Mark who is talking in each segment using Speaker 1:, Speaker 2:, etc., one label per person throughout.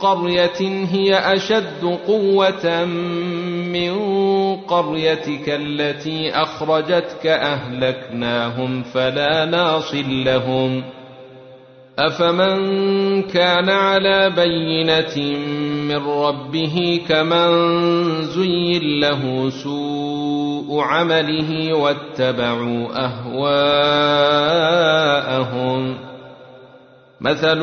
Speaker 1: قرية هي أشد قوة من قريتك التي أخرجتك أهلكناهم فلا ناصر لهم. أفمن كان على بينة من ربه كمن زين له سوء عمله واتبعوا أهواءهم. مثل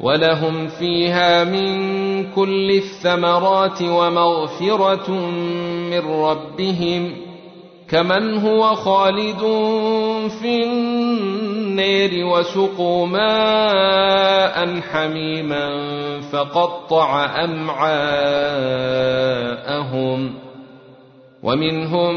Speaker 1: ولهم فيها من كل الثمرات ومغفرة من ربهم كمن هو خالد في النير وسقوا ماء حميما فقطع أمعاءهم ومنهم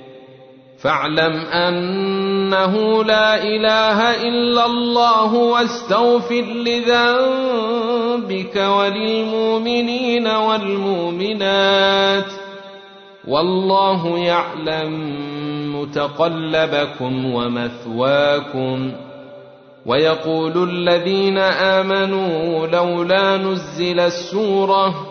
Speaker 1: فاعلم أنه لا إله إلا الله واستغفر لذنبك وللمؤمنين والمؤمنات والله يعلم متقلبكم ومثواكم ويقول الذين آمنوا لولا نزلت سوره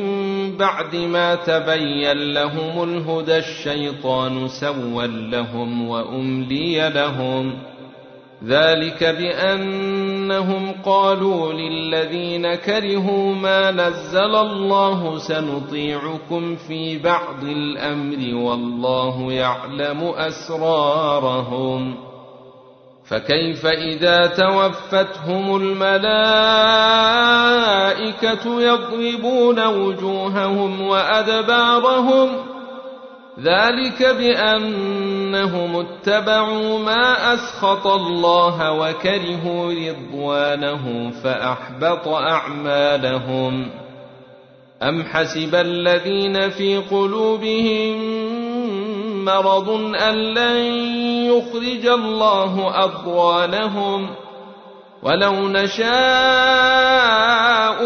Speaker 1: بعد ما تبين لهم الهدى الشيطان سوى لهم وأملي لهم. ذلك بأنهم قالوا للذين كرهوا ما نزل الله سنطيعكم في بعض الأمر والله يعلم أسرارهم. فكيف إذا توفتهم الملائكة يضربون وجوههم وأدبارهم ذلك بأنهم اتبعوا ما أسخط الله وكرهوا رضوانه فأحبط أعمالهم أم حسب الذين في قلوبهم مرض أن لن يخرج الله أضوانهم ولو نشاء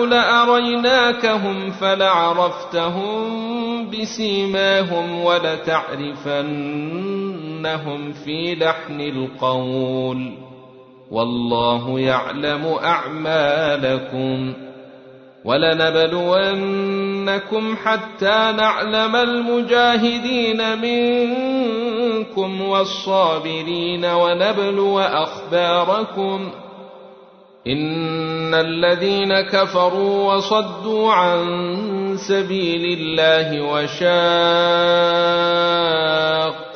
Speaker 1: لأريناكهم فلعرفتهم بسيماهم ولتعرفنهم في لحن القول. والله يعلم أعمالكم. ولنبلونكم حتى نعلم المجاهدين منكم والصابرين ونبلو أخباركم إن الذين كفروا وصدوا عن سبيل الله وشاقوا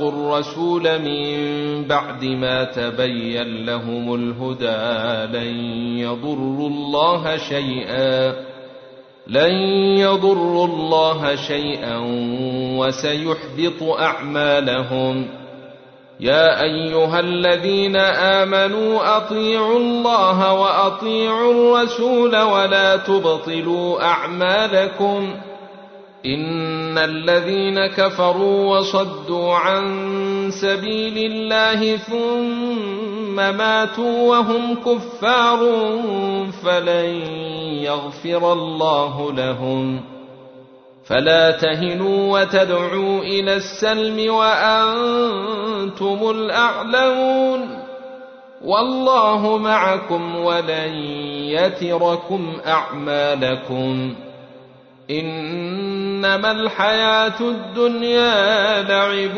Speaker 1: الرسول من بعد ما تبين لهم الهدى لن يضروا الله شيئا لن يضروا الله شيئا وسيحبط أعمالهم. يا أيها الذين آمنوا أطيعوا الله وأطيعوا الرسول ولا تبطلوا أعمالكم. إن الذين كفروا وصدوا عن سبيل الله ثم ماتوا وهم كفار فلن يغفر الله لهم. فلا تهنوا وتدعوا إلى السلم وأنتم الأعلون. والله معكم ولن يتركم أعمالكم. إنما الحياة الدنيا لعب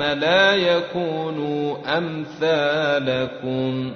Speaker 1: ثم لا يكونوا أمثالكم.